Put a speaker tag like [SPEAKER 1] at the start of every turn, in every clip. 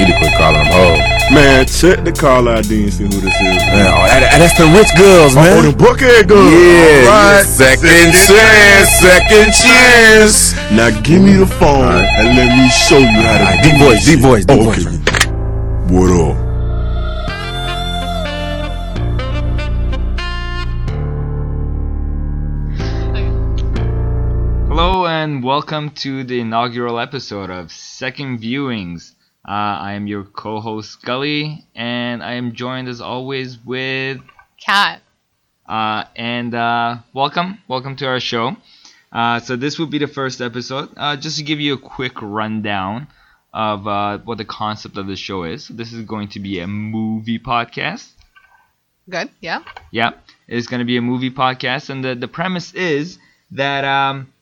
[SPEAKER 1] need to quit calling them hoes.
[SPEAKER 2] Man, check the call ID and see who this is.
[SPEAKER 1] Man, oh, that, that's the rich girls,
[SPEAKER 2] Oh,
[SPEAKER 1] man.
[SPEAKER 2] the buckhead girl.
[SPEAKER 1] yeah,
[SPEAKER 2] All right.
[SPEAKER 1] second chance, second chance.
[SPEAKER 2] Now give me the phone
[SPEAKER 1] All right.
[SPEAKER 2] and let me show you how to
[SPEAKER 1] All right,
[SPEAKER 2] do
[SPEAKER 1] deep voice,
[SPEAKER 2] this
[SPEAKER 1] deep
[SPEAKER 2] shit.
[SPEAKER 1] voice, deep
[SPEAKER 2] Oh,
[SPEAKER 1] voice.
[SPEAKER 2] okay. What up?
[SPEAKER 3] Hello and welcome to the inaugural episode of Second Viewings. Uh, I am your co-host Gully, and I am joined as always with
[SPEAKER 4] Kat.
[SPEAKER 3] uh, and uh, welcome, welcome to our show. Uh, so this will be the first episode. Uh, just to give you a quick rundown of uh, what the concept of the show is. This is going to be a movie podcast.
[SPEAKER 4] Good. Yeah.
[SPEAKER 3] Yeah, it's going to be a movie podcast, and the, the premise is that um,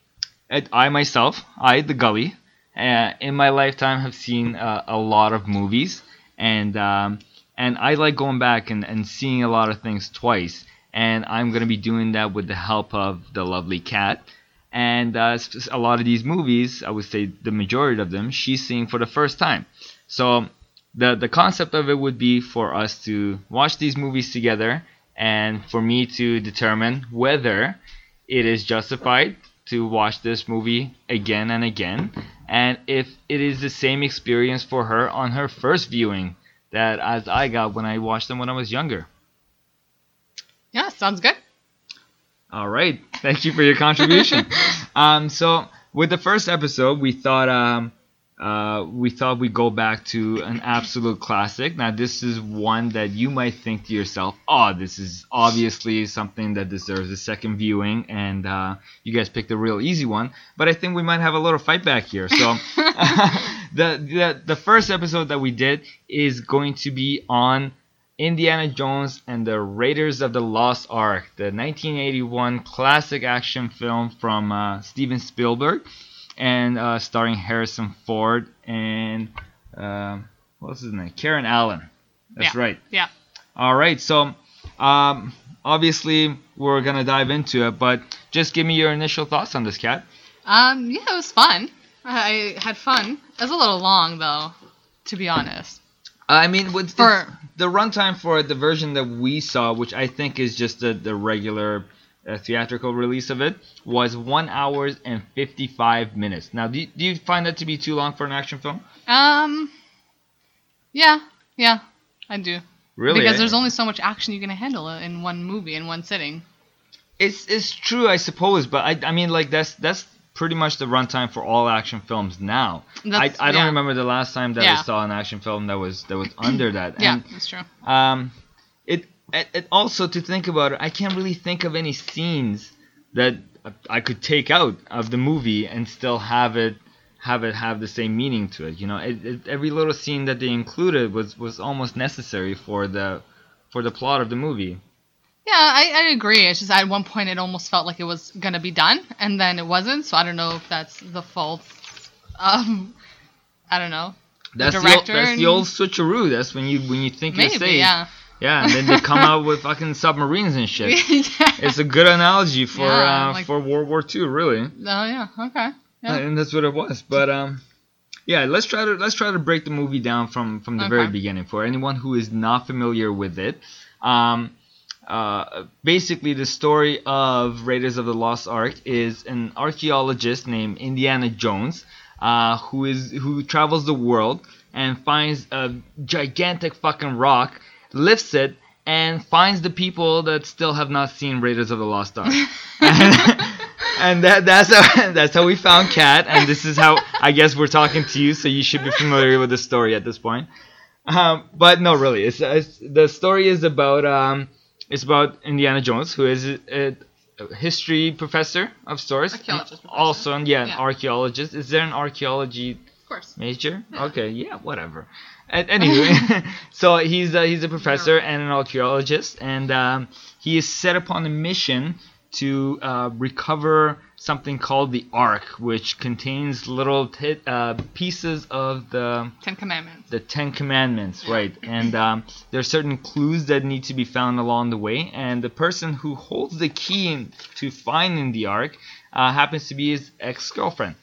[SPEAKER 3] it- I myself, I the Gully, uh, in my lifetime have seen uh, a lot of movies, and um, and I like going back and, and seeing a lot of things twice, and I'm to be doing that with the help of the lovely Kat. And uh, a lot of these movies, I would say the majority of them, she's seeing for the first time. So the the concept of it would be for us to watch these movies together and for me to determine whether it is justified to watch this movie again and again and if it is the same experience for her on her first viewing that as I got when I watched them when I was younger.
[SPEAKER 4] Yeah. Sounds good.
[SPEAKER 3] All right. Thank you for your contribution. um, so with the first episode, we thought um, uh, we thought we'd go back to an absolute classic. Now, this is one that you might think to yourself, "Oh, this is obviously something that deserves a second viewing," and uh, you guys picked a real easy one. But I think we might have a little fight back here. So the, the the first episode that we did is going to be on Indiana Jones and the Raiders of the Lost Ark, the 1981 classic action film from uh, Steven Spielberg, and uh, starring Harrison Ford and um what's his name? Karen Allen. That's
[SPEAKER 4] Yeah.
[SPEAKER 3] right.
[SPEAKER 4] Yeah.
[SPEAKER 3] All right. So um, obviously we're gonna dive into it, but just give me your initial thoughts on this, Kat.
[SPEAKER 4] Um. Yeah. It was fun. I had fun. It was a little long though, to be honest.
[SPEAKER 3] I mean, with
[SPEAKER 4] For-
[SPEAKER 3] the runtime for the version that we saw, which I think is just the, the regular uh, theatrical release of it, was one hours and fifty five minutes. Now, do you, do you find that to be too long for an action film?
[SPEAKER 4] Um. Yeah. Yeah. I do.
[SPEAKER 3] Really?
[SPEAKER 4] Because
[SPEAKER 3] eh?
[SPEAKER 4] there's only so much action you can handle in one movie in one sitting.
[SPEAKER 3] it's it's true, I suppose, but I I mean like that's that's pretty much the runtime for all action films now. I,
[SPEAKER 4] That's-
[SPEAKER 3] I don't remember the last time that I saw an action film that was that was under that.
[SPEAKER 4] Yeah.
[SPEAKER 3] And,
[SPEAKER 4] That's true.
[SPEAKER 3] Um, it also to think about it, I can't really think of any scenes that I could take out of the movie and still have it have it have the same meaning to it. You know, it, it, every little scene that they included was was almost necessary for the for the plot of the movie.
[SPEAKER 4] Yeah, I, I agree. It's just at one point it almost felt like it was gonna be done, and then it wasn't. So I don't know if that's the fault. Um, I don't know.
[SPEAKER 3] That's the, old,
[SPEAKER 4] director
[SPEAKER 3] that's the old switcheroo. That's when you when you think you're
[SPEAKER 4] Maybe,
[SPEAKER 3] safe.
[SPEAKER 4] yeah.
[SPEAKER 3] Yeah, and then they come out with fucking submarines and shit.
[SPEAKER 4] yeah.
[SPEAKER 3] It's a good analogy for
[SPEAKER 4] Yeah,
[SPEAKER 3] uh,
[SPEAKER 4] like-
[SPEAKER 3] for World War II, really.
[SPEAKER 4] Oh yeah. Okay. Yeah.
[SPEAKER 3] And that's what it was. But um, yeah, let's try to let's try to break the movie down from from the very beginning for anyone who is not familiar with it. Um, uh, basically, the story of Raiders of the Lost Ark is an archaeologist named Indiana Jones, uh, who is who travels the world and finds a gigantic fucking rock, lifts it. And finds the people that still have not seen Raiders of the Lost Ark, and that that's how that's how we found Kat, and this is how I guess we're talking to you, so you should be familiar with the story at this point. Um, but no, really, it's, it's the story is about um, it's about Indiana Jones, who is a, a history professor of sorts,
[SPEAKER 4] Archaeologist
[SPEAKER 3] also yeah, an
[SPEAKER 4] Yeah.
[SPEAKER 3] archaeologist. Is there an archaeology
[SPEAKER 4] Of course.
[SPEAKER 3] Major? Okay, yeah, whatever. Anyway, so he's a, he's a professor and an archaeologist, and um, he is set upon a mission to uh, recover something called the Ark, which contains little t- uh, pieces of the
[SPEAKER 4] Ten Commandments.
[SPEAKER 3] the Ten Commandments, right? And um, there are certain clues that need to be found along the way, and the person who holds the key to finding the Ark uh, happens to be his ex-girlfriend,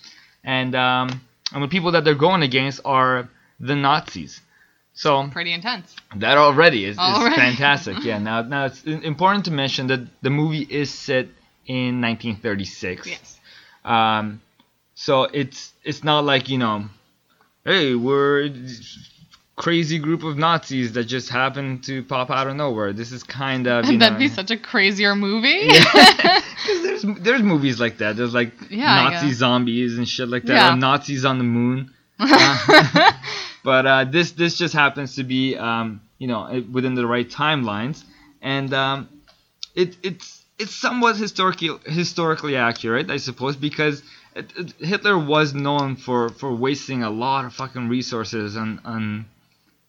[SPEAKER 3] and um, and the people that they're going against are the Nazis. So
[SPEAKER 4] Pretty intense.
[SPEAKER 3] that already is, is fantastic. Yeah. Now, now it's important to mention that the movie is set in 1936.
[SPEAKER 4] Yes.
[SPEAKER 3] Um, so it's it's not like you know, hey, we're a crazy group of Nazis that just happened to pop out of nowhere. This is kind of you
[SPEAKER 4] That'd
[SPEAKER 3] know,
[SPEAKER 4] be such a crazier movie.
[SPEAKER 3] Yeah. 'Cause there's there's movies like that. There's like
[SPEAKER 4] Yeah,
[SPEAKER 3] Nazi zombies and shit like that.
[SPEAKER 4] Yeah.
[SPEAKER 3] Or Nazis on the moon. Uh, but uh, this this just happens to be um, you know within the right timelines, and um, it it's it's somewhat historically historically accurate, I suppose, because it, it, Hitler was known for, for wasting a lot of fucking resources on on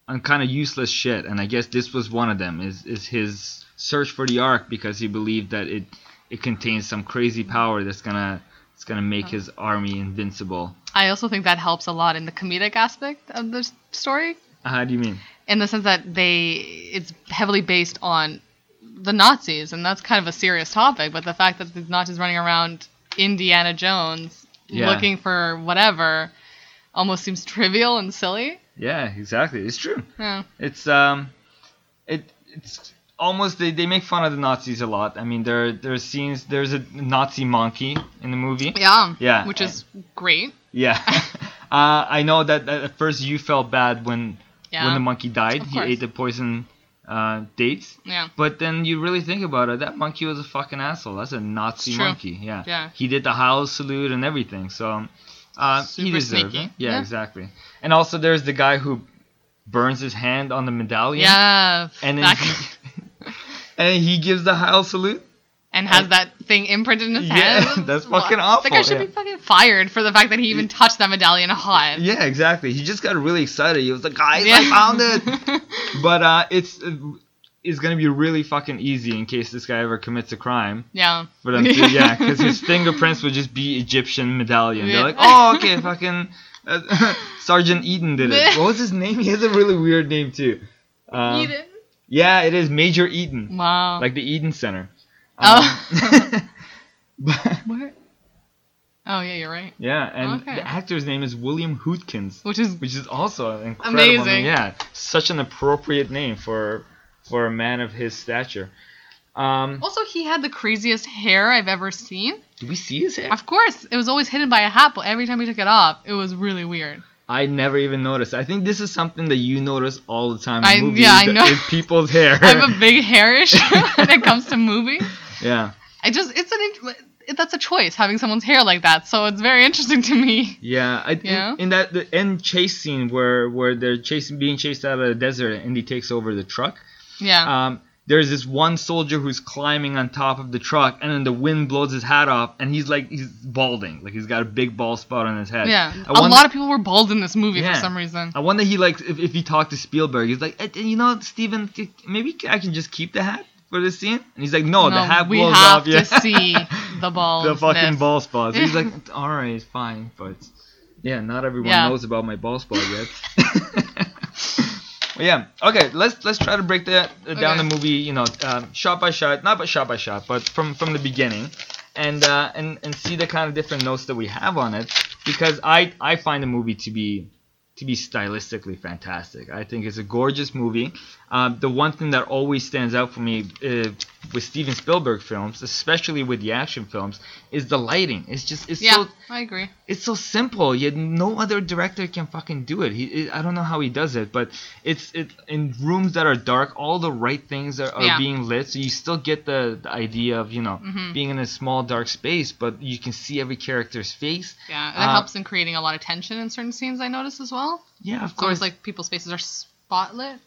[SPEAKER 3] on kind of useless shit, and I guess this was one of them. Is is his search for the Ark because he believed that it it contains some crazy power that's gonna it's gonna make his army invincible.
[SPEAKER 4] I also think that helps a lot in the comedic aspect of the story,
[SPEAKER 3] Uh, How do you mean?
[SPEAKER 4] in the sense that they it's heavily based on the Nazis, and that's kind of a serious topic. But the fact that the Nazis running around Indiana Jones
[SPEAKER 3] Yeah.
[SPEAKER 4] looking for whatever almost seems trivial and silly.
[SPEAKER 3] Yeah, exactly. It's true.
[SPEAKER 4] Yeah.
[SPEAKER 3] It's um, it it's almost they, they make fun of the Nazis a lot. I mean, there there's scenes. There's a Nazi monkey in the movie.
[SPEAKER 4] Yeah.
[SPEAKER 3] Yeah.
[SPEAKER 4] Which is great.
[SPEAKER 3] Yeah. uh, I know that, that at first you felt bad when
[SPEAKER 4] Yeah.
[SPEAKER 3] when the monkey died. He ate the poison uh, dates.
[SPEAKER 4] Yeah.
[SPEAKER 3] But then you really think about it, that monkey was a fucking asshole. That's a Nazi monkey. Yeah.
[SPEAKER 4] Yeah.
[SPEAKER 3] He did the Heil salute and everything. So uh, he deserved
[SPEAKER 4] sneaky.
[SPEAKER 3] it. Yeah,
[SPEAKER 4] Yeah.
[SPEAKER 3] exactly. And also there's the guy who burns his hand on the medallion.
[SPEAKER 4] Yeah.
[SPEAKER 3] And then and he gives the Heil salute.
[SPEAKER 4] and has that thing imprinted in his
[SPEAKER 3] Yeah,
[SPEAKER 4] hand.
[SPEAKER 3] that's fucking awful,
[SPEAKER 4] That guy should
[SPEAKER 3] yeah.
[SPEAKER 4] be fucking fired for the fact that he even touched that medallion hot.
[SPEAKER 3] Yeah, exactly. He just got really excited. He was like, guys,
[SPEAKER 4] Yeah.
[SPEAKER 3] I found it. but uh, it's uh, it's gonna be really fucking easy in case this guy ever commits a crime
[SPEAKER 4] yeah.
[SPEAKER 3] for them to yeah, because his fingerprints would just be Egyptian medallion.
[SPEAKER 4] Yeah.
[SPEAKER 3] They're like, oh okay, fucking uh, Sergeant Eden did it. What was his name? He has a really weird name too. Um,
[SPEAKER 4] Eden.
[SPEAKER 3] Yeah, it is Major Eden,
[SPEAKER 4] Wow.
[SPEAKER 3] like the Eden Center.
[SPEAKER 4] Oh.
[SPEAKER 3] Um, but,
[SPEAKER 4] Where? Oh yeah, you're right.
[SPEAKER 3] yeah, and
[SPEAKER 4] Okay.
[SPEAKER 3] the actor's name is William Hootkins.
[SPEAKER 4] Which is
[SPEAKER 3] which is also incredible name.
[SPEAKER 4] Amazing.
[SPEAKER 3] Yeah, such an appropriate name for for a man of his stature. Um,
[SPEAKER 4] also he had the craziest hair I've ever seen.
[SPEAKER 3] did we see his hair?
[SPEAKER 4] Of course, it was always hidden by a hat, but every time he took it off, it was really weird.
[SPEAKER 3] I never even noticed. I think this is something that you notice all the time in
[SPEAKER 4] I-
[SPEAKER 3] movies.
[SPEAKER 4] yeah, I know.
[SPEAKER 3] people's hair.
[SPEAKER 4] I have a big hair issue when it comes to movies.
[SPEAKER 3] yeah,
[SPEAKER 4] I just it's an it- that's a choice having someone's hair like that, so it's very interesting to me.
[SPEAKER 3] yeah. I,
[SPEAKER 4] Yeah.
[SPEAKER 3] In, in that the end chase scene where where they're chasing, being chased out of the desert, and he takes over the truck.
[SPEAKER 4] Yeah.
[SPEAKER 3] Um, there's this one soldier who's climbing on top of the truck, and then the wind blows his hat off, and he's like he's balding, like he's got a big bald spot on his head.
[SPEAKER 4] yeah.
[SPEAKER 3] I
[SPEAKER 4] A
[SPEAKER 3] wonder-
[SPEAKER 4] lot of people were bald in this movie
[SPEAKER 3] Yeah.
[SPEAKER 4] for some reason.
[SPEAKER 3] I wonder he like if, if he talked to Spielberg, he's like, "Eh, you know, Steven, maybe I can just keep the hat for this scene. And he's like, no, the hat
[SPEAKER 4] we
[SPEAKER 3] blows
[SPEAKER 4] have
[SPEAKER 3] off.
[SPEAKER 4] to
[SPEAKER 3] yeah.
[SPEAKER 4] see the ball.
[SPEAKER 3] the fucking ball spots. He's like, all right, fine, but yeah, not everyone
[SPEAKER 4] Yeah.
[SPEAKER 3] knows about my ball spot yet. Yeah. Okay. Let's let's try to break that uh, down
[SPEAKER 4] Okay.
[SPEAKER 3] the movie. You know, um, shot by shot, not by shot by shot, but from from the beginning, and uh, and and see the kind of different notes that we have on it. Because I I find the movie to be to be stylistically fantastic. I think it's a gorgeous movie. Um, the one thing that always stands out for me uh, with Steven Spielberg films, especially with the action films, is the lighting. It's just it's
[SPEAKER 4] Yeah,
[SPEAKER 3] so
[SPEAKER 4] I agree.
[SPEAKER 3] it's so simple. Yet no other director can fucking do it. He, it, I don't know how he does it, but it's it in rooms that are dark. All the right things are, are
[SPEAKER 4] Yeah.
[SPEAKER 3] being lit, so you still get the, the idea of you know
[SPEAKER 4] Mhm.
[SPEAKER 3] being in a small dark space, but you can see every character's face.
[SPEAKER 4] Yeah, that
[SPEAKER 3] Uh,
[SPEAKER 4] helps in creating a lot of tension in certain scenes. I notice as well.
[SPEAKER 3] Yeah, of course.
[SPEAKER 4] like people's faces are spotlit,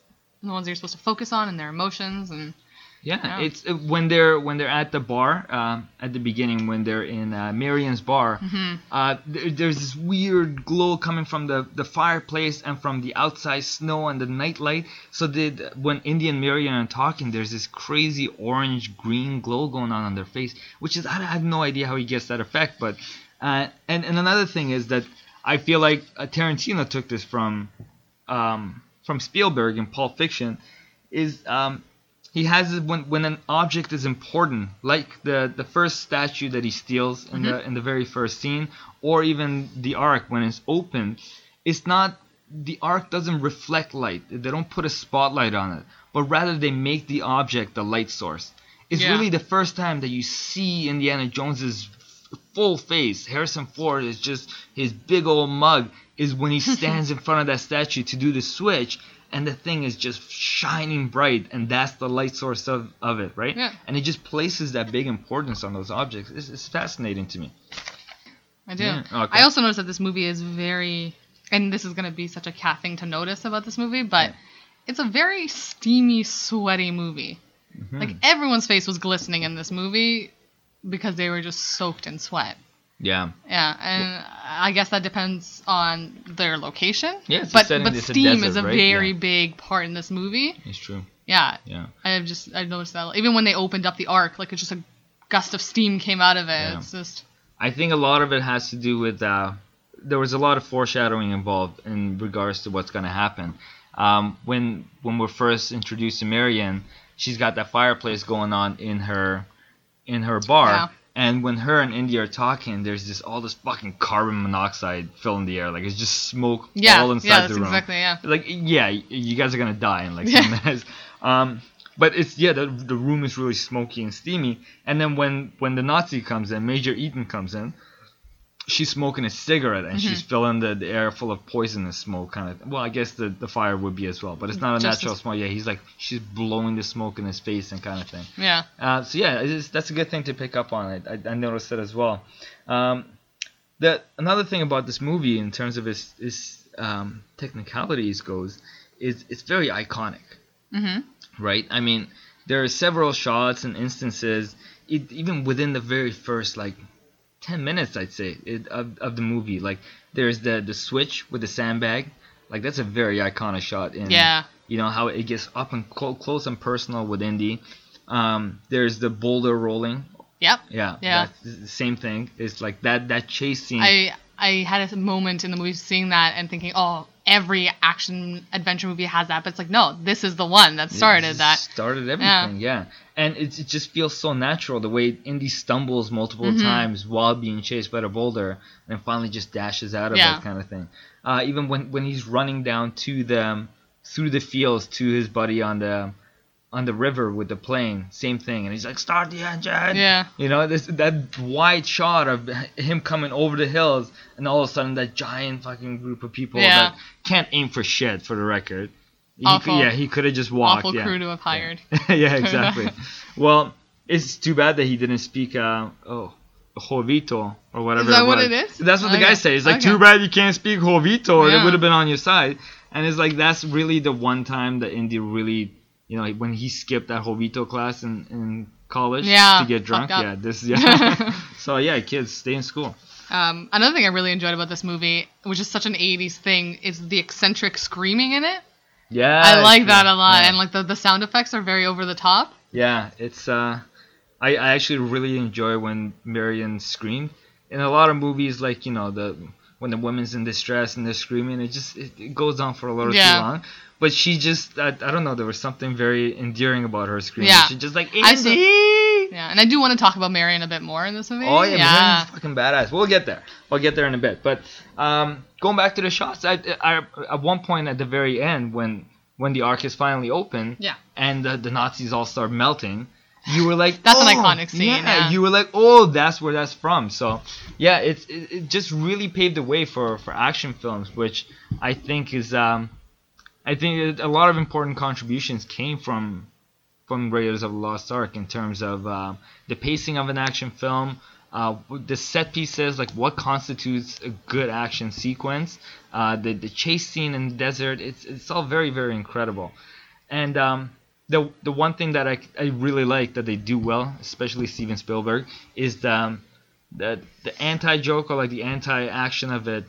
[SPEAKER 4] the ones you're supposed to focus on, and their emotions, and
[SPEAKER 3] Yeah,
[SPEAKER 4] Yeah.
[SPEAKER 3] it's uh, when they're when they're at the bar um, at the beginning when they're in uh, Marion's bar.
[SPEAKER 4] Mhm.
[SPEAKER 3] Uh, there, there's this weird glow coming from the, the fireplace and from the outside snow and the nightlight. So the, when Indy and Marian are talking, there's this crazy orange green glow going on on their face, which is I have no idea how he gets that effect. But uh, and and another thing is that I feel like uh, Tarantino took this from um, from Spielberg in Pulp Fiction, is um, he has it when when an object is important, like the the first statue that he steals in the mm-hmm. in the very first scene, or even the ark when it's open, it's not the ark doesn't reflect light. They don't put a spotlight on it, but rather they make the object the light source. It's
[SPEAKER 4] Yeah.
[SPEAKER 3] really the first time that you see Indiana Jones's full face. Harrison Ford is just his big old mug is when he stands in front of that statue to do the switch and the thing is just shining bright and that's the light source of, of it, right?
[SPEAKER 4] Yeah.
[SPEAKER 3] And it just places that big importance on those objects. It's, it's fascinating to me.
[SPEAKER 4] I do.
[SPEAKER 3] Yeah, okay.
[SPEAKER 4] I also noticed that this movie is very, and this is going to be such a Kat thing to notice about this movie, but it's a very steamy, sweaty movie.
[SPEAKER 3] Mm-hmm.
[SPEAKER 4] Like everyone's face was glistening in this movie because they were just soaked in sweat.
[SPEAKER 3] Yeah.
[SPEAKER 4] Yeah, and I guess that depends on their location.
[SPEAKER 3] Yeah,
[SPEAKER 4] but but
[SPEAKER 3] it's a
[SPEAKER 4] steam
[SPEAKER 3] desert,
[SPEAKER 4] is a
[SPEAKER 3] right?
[SPEAKER 4] very
[SPEAKER 3] Yeah.
[SPEAKER 4] big part in this movie.
[SPEAKER 3] It's true.
[SPEAKER 4] Yeah,
[SPEAKER 3] Yeah.
[SPEAKER 4] I've just I noticed that even when they opened up the ark, like it's just a gust of steam came out of it.
[SPEAKER 3] Yeah.
[SPEAKER 4] It's just
[SPEAKER 3] I think a lot of it has to do with uh, there was a lot of foreshadowing involved in regards to what's going to happen. Um, when when we're first introduced to Marion, she's got that fireplace going on in her in her bar,
[SPEAKER 4] Yeah.
[SPEAKER 3] And when her and Indy are talking, there's just all this fucking carbon monoxide filling the air, like it's just smoke
[SPEAKER 4] yeah,
[SPEAKER 3] all inside
[SPEAKER 4] yeah, that's
[SPEAKER 3] the room.
[SPEAKER 4] exactly yeah.
[SPEAKER 3] like yeah, you guys are gonna die in like some minutes. Um, but it's yeah, the the room is really smoky and steamy. And then when when the Nazi comes in, Major Eaton comes in, she's smoking a cigarette and
[SPEAKER 4] Mm-hmm.
[SPEAKER 3] she's filling the, the air full of poisonous smoke, kind of. Well, I guess the the fire would be as well, but it's not a
[SPEAKER 4] Just
[SPEAKER 3] natural smoke. Yeah, he's like she's blowing the smoke in his face and kind of thing.
[SPEAKER 4] Yeah.
[SPEAKER 3] Uh, so yeah, that's a good thing to pick up on. it. I, I noticed it as well. Um, the another thing about this movie, in terms of its, its um, technicalities goes, is it's very iconic,
[SPEAKER 4] Mhm.
[SPEAKER 3] right? I mean, there are several shots and instances, it, even within the very first like ten minutes, I'd say, it, of, of the movie. Like there's the the switch with the sandbag, like that's a very iconic shot. In,
[SPEAKER 4] Yeah.
[SPEAKER 3] you know how it gets up and clo- close and personal with Indy. Um, there's the boulder rolling.
[SPEAKER 4] Yep.
[SPEAKER 3] Yeah,
[SPEAKER 4] Yeah.
[SPEAKER 3] Same thing. It's like that that chase scene.
[SPEAKER 4] I I had a moment in the movie seeing that and thinking, oh, every action adventure movie has that, but it's like, no, this is the one that started that.
[SPEAKER 3] Started everything. Yeah, and it, it just feels so natural the way Indy stumbles multiple
[SPEAKER 4] Mm-hmm.
[SPEAKER 3] times while being chased by the boulder, and finally just dashes out of
[SPEAKER 4] Yeah.
[SPEAKER 3] it, kind of thing. Uh, even when when he's running down to the through the fields to his buddy on the on the river with the plane, same thing, and he's like, "Start the engine."
[SPEAKER 4] Yeah.
[SPEAKER 3] You know, this that wide shot of him coming over the hills, and all of a sudden that giant fucking group of people
[SPEAKER 4] Yeah.
[SPEAKER 3] that can't aim for shit, for the record. He
[SPEAKER 4] Awful.
[SPEAKER 3] yeah, he could have just walked.
[SPEAKER 4] Awful
[SPEAKER 3] yeah.
[SPEAKER 4] crew to have hired.
[SPEAKER 3] yeah, exactly. well, it's too bad that he didn't speak. Uh, oh. Jovito or whatever.
[SPEAKER 4] Is that what it is?
[SPEAKER 3] That's what the
[SPEAKER 4] Okay.
[SPEAKER 3] guy said. He's like,
[SPEAKER 4] Okay.
[SPEAKER 3] too bad you can't speak Jovito, or it would have been on your side. And it's like that's really the one time that Indy really, you know, when he skipped that Jovito class in, in college
[SPEAKER 4] Yeah,
[SPEAKER 3] to get drunk. Yeah, this yeah. so yeah, kids, stay in school.
[SPEAKER 4] Um, another thing I really enjoyed about this movie, which is such an 80s thing, is the eccentric screaming in it.
[SPEAKER 3] Yeah,
[SPEAKER 4] I like that a lot,
[SPEAKER 3] yeah.
[SPEAKER 4] and like the, the sound effects are very over the top.
[SPEAKER 3] Yeah, it's uh, I, I actually really enjoy when Marion screamed. In a lot of movies, like you know the when the woman's in distress and they're screaming, it just it, it goes on for a little
[SPEAKER 4] Yeah.
[SPEAKER 3] too long. But she just I, I don't know, there was something very endearing about her screaming.
[SPEAKER 4] Yeah.
[SPEAKER 3] She just like
[SPEAKER 4] I saw-
[SPEAKER 3] Indy.
[SPEAKER 4] Yeah, and I do want to talk about Marion a bit more in this movie.
[SPEAKER 3] Oh yeah,
[SPEAKER 4] yeah.
[SPEAKER 3] Marion's fucking badass. We'll get there. We'll get there in a bit. But um, going back to the shots, I, I, at one point at the very end when when the ark is finally open,
[SPEAKER 4] Yeah.
[SPEAKER 3] and the, the Nazis all start melting, you were like,
[SPEAKER 4] That's an
[SPEAKER 3] "Oh,
[SPEAKER 4] iconic scene, yeah.
[SPEAKER 3] You were like, oh, that's where that's from. So yeah, it's it, it just really paved the way for for action films, which I think is um, I think a lot of important contributions came from from Raiders of the Lost Ark in terms of uh, the pacing of an action film, uh, the set pieces, like what constitutes a good action sequence, uh, the the chase scene in the desert. It's it's all very very incredible, and um, the the one thing that I, I really like that they do well, especially Steven Spielberg, is the um, the the anti joke or like the anti action of it,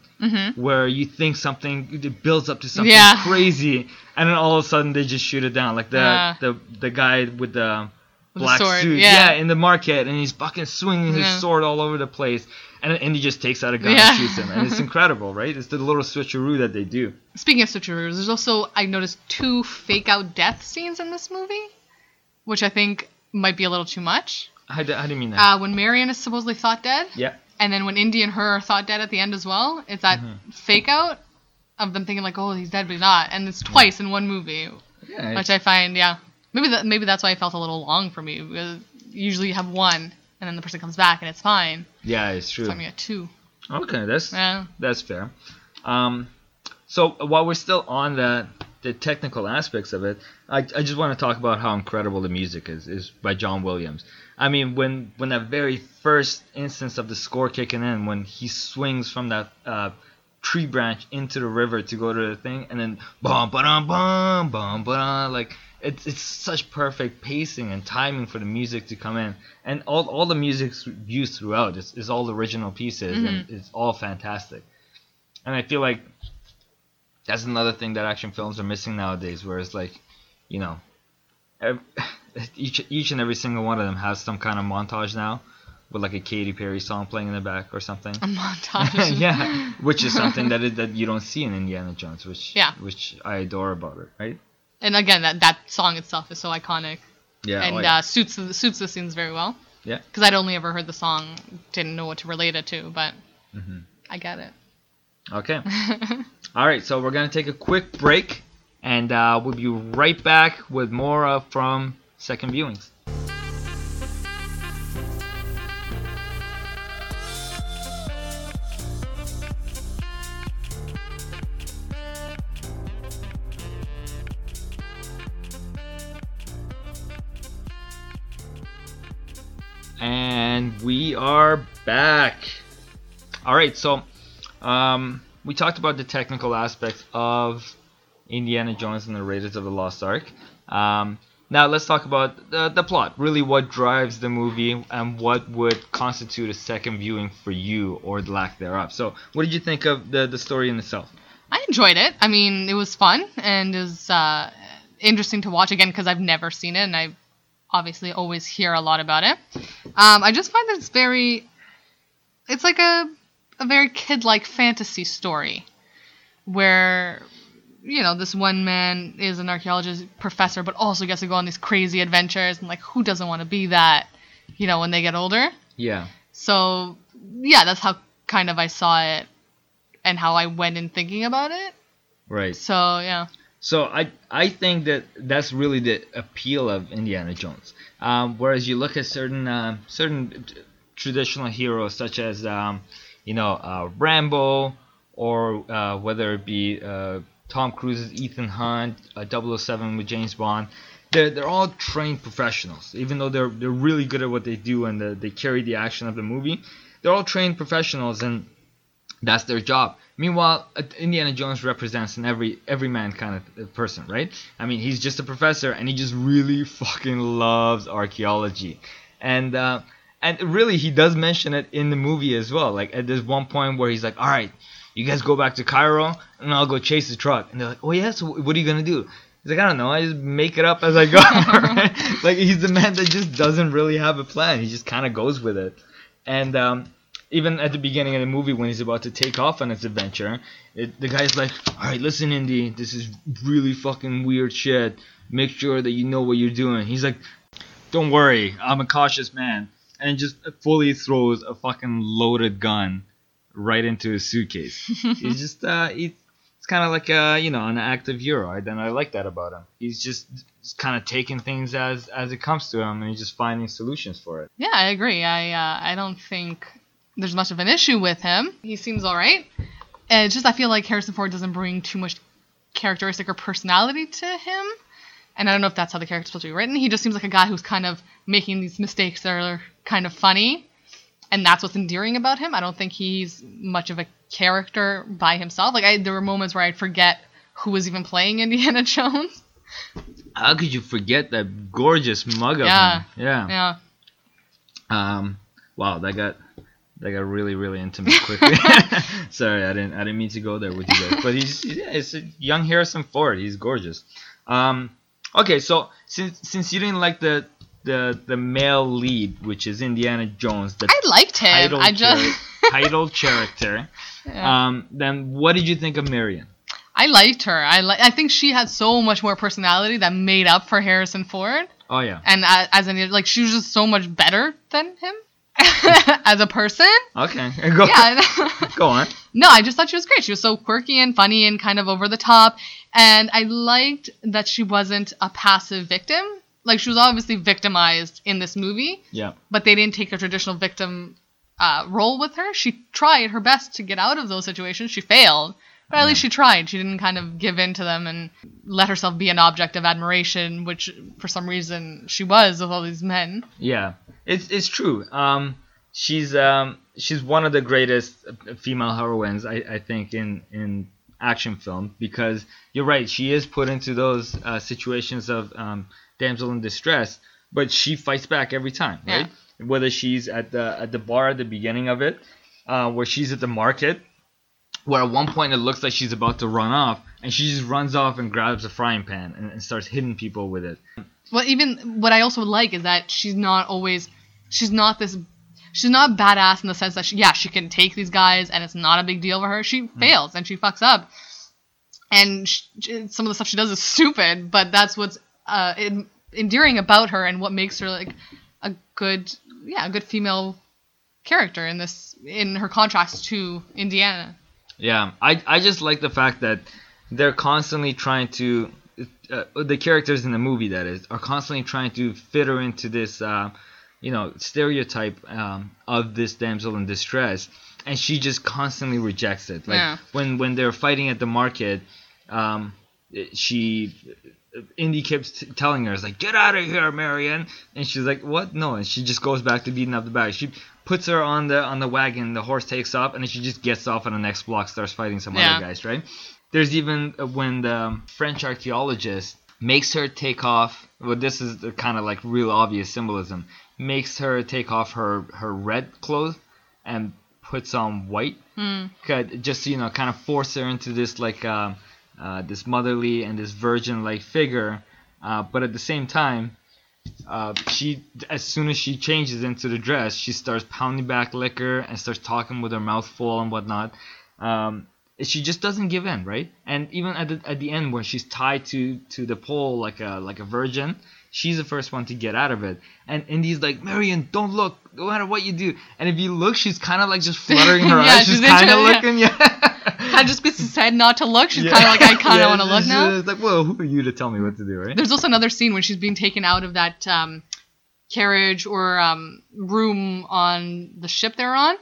[SPEAKER 3] where you think something it builds up to something
[SPEAKER 4] Yeah.
[SPEAKER 3] crazy, and then all of a sudden they just shoot it down, like the
[SPEAKER 4] Yeah.
[SPEAKER 3] the the guy With the black
[SPEAKER 4] sword,
[SPEAKER 3] suit,
[SPEAKER 4] yeah.
[SPEAKER 3] in the market, and he's fucking swinging his
[SPEAKER 4] Yeah.
[SPEAKER 3] sword all over the place, and and he just takes out a gun
[SPEAKER 4] Yeah.
[SPEAKER 3] and shoots him, and it's incredible, right? It's the little switcheroo that they do.
[SPEAKER 4] Speaking of switcheroos, there's also I noticed two fake out death scenes in this movie, which I think might be a little too much.
[SPEAKER 3] How do, how do you mean that?
[SPEAKER 4] Uh, when Marion is supposedly thought dead,
[SPEAKER 3] yeah.
[SPEAKER 4] and then when Indy and her are thought dead at the end as well, it's that
[SPEAKER 3] Mm-hmm.
[SPEAKER 4] fake out of them thinking like, oh, he's dead, but he's not, and it's twice in one movie,
[SPEAKER 3] Yeah,
[SPEAKER 4] which I find, yeah, maybe that maybe that's why it felt a little long for me because usually you have one, and then the person comes back and it's fine.
[SPEAKER 3] yeah, it's true.
[SPEAKER 4] So I'm gonna two.
[SPEAKER 3] Okay, that's
[SPEAKER 4] Yeah.
[SPEAKER 3] that's fair. Um, so while we're still on the the technical aspects of it, I, I just want to talk about how incredible the music is is by John Williams. I mean, when when that very first instance of the score kicking in, when he swings from that uh, tree branch into the river to go to the thing, and then bum ba dum bum bum ba like it's it's such perfect pacing and timing for the music to come in, and all all the music's used throughout is, is all original pieces, and mm-hmm. it's all fantastic. And I feel like that's another thing that action films are missing nowadays, where it's like, you know, ev- each each and every single one of them has some kind of montage now, with like a Katy Perry song playing in the back or something.
[SPEAKER 4] A montage.
[SPEAKER 3] yeah, which is something that it, that you don't see in Indiana Jones, which
[SPEAKER 4] Yeah.
[SPEAKER 3] which I adore about it, right?
[SPEAKER 4] And again, that that song itself is so iconic,
[SPEAKER 3] Yeah,
[SPEAKER 4] and
[SPEAKER 3] oh, yeah.
[SPEAKER 4] uh, suits the suits the scenes very well.
[SPEAKER 3] Yeah.
[SPEAKER 4] Because I'd only ever heard the song, didn't know what to relate it to, but
[SPEAKER 3] Mm-hmm.
[SPEAKER 4] I get it.
[SPEAKER 3] Okay. All right, so we're gonna take a quick break, and uh, we'll be right back with more uh, from second viewings. We are back. All right, so um, we talked about the technical aspects of Indiana Jones and the Raiders of the Lost Ark. Um, now let's talk about the, the plot. Really, what drives the movie and what would constitute a second viewing for you or the lack thereof. So, what did you think of the, the story in itself?
[SPEAKER 4] I enjoyed it. I mean, it was fun and was uh, interesting to watch again because I've never seen it and I obviously always hear a lot about it. Um, I just find that it's very, it's like a, a very kid-like fantasy story where, you know, this one man is an archaeologist professor but also gets to go on these crazy adventures and like who doesn't want to be that, you know, when they get older.
[SPEAKER 3] Yeah.
[SPEAKER 4] So yeah, that's how kind of I saw it and how I went in thinking about it.
[SPEAKER 3] Right.
[SPEAKER 4] So yeah,
[SPEAKER 3] So I I think that that's really the appeal of Indiana Jones. Um, whereas you look at certain uh, certain traditional heroes such as um, you know uh, Rambo or uh, whether it be uh, Tom Cruise's Ethan Hunt, uh, 007 with James Bond. They're, they're all trained professionals, even though they're they're really good at what they do and the, they carry the action of the movie. They're all trained professionals and that's their job. Meanwhile, Indiana Jones represents an every every man kind of person, right? I mean, he's just a professor, and he just really fucking loves archaeology, and uh, and really he does mention it in the movie as well. Like at this one point where he's like, "All right, you guys go back to Cairo, and I'll go chase the truck," and they're like, "Oh yeah, so what are you gonna do?" He's like, "I don't know, I just make it up as I go." Like he's the man that just doesn't really have a plan. He just kind of goes with it, and um, even at the beginning of the movie when he's about to take off on his adventure, it, the guy's like, "All right, listen, Indy, this is really fucking weird shit. Make sure that you know what you're doing." He's like, "Don't worry, I'm a cautious man," and just fully throws a fucking loaded gun right into his suitcase. he's just, uh, he, it's kind of like a, you know, an active hero, and I like that about him. He's just, just kind of taking things as as it comes to him, and he's just finding solutions for it.
[SPEAKER 4] yeah, I agree. I uh, I don't think there's much of an issue with him. He seems all right. And it's just I feel like Harrison Ford doesn't bring too much characteristic or personality to him. And I don't know if that's how the character's supposed to be written. He just seems like a guy who's kind of making these mistakes that are kind of funny. And that's what's endearing about him. I don't think he's much of a character by himself. Like I, there were moments where I'd forget who was even playing Indiana Jones.
[SPEAKER 3] How could you forget that gorgeous mug of
[SPEAKER 4] Yeah.
[SPEAKER 3] him? Yeah.
[SPEAKER 4] Yeah.
[SPEAKER 3] Um. Wow, that got that got really really intimate quickly. Sorry, I didn't I didn't mean to go there with you guys, but he's yeah, it's a young Harrison Ford. He's gorgeous. Um. Okay, so since since you didn't like the the the male lead, which is Indiana Jones, the
[SPEAKER 4] I liked him.
[SPEAKER 3] title
[SPEAKER 4] I just
[SPEAKER 3] char- title character,
[SPEAKER 4] Yeah.
[SPEAKER 3] um, then what did you think of Marion?
[SPEAKER 4] I liked her. I li- I think she had so much more personality that made up for Harrison Ford.
[SPEAKER 3] Oh yeah.
[SPEAKER 4] And uh, as in like she was just so much better than him. as a person.
[SPEAKER 3] Okay, go
[SPEAKER 4] Yeah.
[SPEAKER 3] go on.
[SPEAKER 4] no, I just thought she was great. She was so quirky and funny and kind of over the top. And I liked that she wasn't a passive victim. Like she was obviously victimized in this movie,
[SPEAKER 3] Yeah.
[SPEAKER 4] but they didn't take a traditional victim uh, role with her. She tried her best to get out of those situations. She failed, but at least she tried. She didn't kind of give in to them and let herself be an object of admiration, which for some reason she was with all these men.
[SPEAKER 3] Yeah, it's it's true. Um, she's um she's one of the greatest female heroines I, I think in in action film because you're right. She is put into those uh, situations of um, damsel in distress, but she fights back every time, right? Whether she's at the at the bar at the beginning of it, uh, where she's at the market, where at one point it looks like she's about to run off, and she just runs off and grabs a frying pan and, and starts hitting people with it.
[SPEAKER 4] Well, even what I also like is that she's not always, she's not this, she's not badass in the sense that she, yeah, she can take these guys and it's not a big deal for her. She fails and she fucks up, and sh some of the stuff she does is stupid, but that's what's uh, endearing about her and what makes her like a good, yeah, a good female character in this in her contrast to Indiana.
[SPEAKER 3] Yeah, I I just like the fact that they're constantly trying to uh, the characters in the movie that is are constantly trying to fit her into this uh, you know stereotype um, of this damsel in distress, and she just constantly rejects it. Like
[SPEAKER 4] Yeah.
[SPEAKER 3] when when they're fighting at the market, um, she. Indy keeps t- telling her, "It's like get out of here, Marion," and she's like, "What? No!" And she just goes back to beating up the bag. She puts her on the on the wagon. The horse takes off, and then she just gets off on the next block, starts fighting some
[SPEAKER 4] Yeah.
[SPEAKER 3] other guys, right? There's even uh, when the French archaeologist makes her take off. Well, this is the kind of like real obvious symbolism. Makes her take off her her red clothes and puts on white. Could just you know kind of force her into this like um, uh, this motherly and this virgin like figure, uh, but at the same time. Uh, she as soon as she changes into the dress, she starts pounding back liquor and starts talking with her mouth full and whatnot. Um, she just doesn't give in, right? And even at the at the end when she's tied to to the pole like a like a virgin, she's the first one to get out of it. And Indy's like, Marion, don't look, no matter what you do. And if you look, she's kind of like just fluttering her
[SPEAKER 4] Yeah,
[SPEAKER 3] eyes,
[SPEAKER 4] she's
[SPEAKER 3] she's kind of looking, yeah.
[SPEAKER 4] Kind of just said not to look. She's kind of like I kind of want to look now.
[SPEAKER 3] just like, well, who are you to tell me what to do, right?
[SPEAKER 4] There's also another scene when she's being taken out of that um, carriage or um, room on the ship they're on,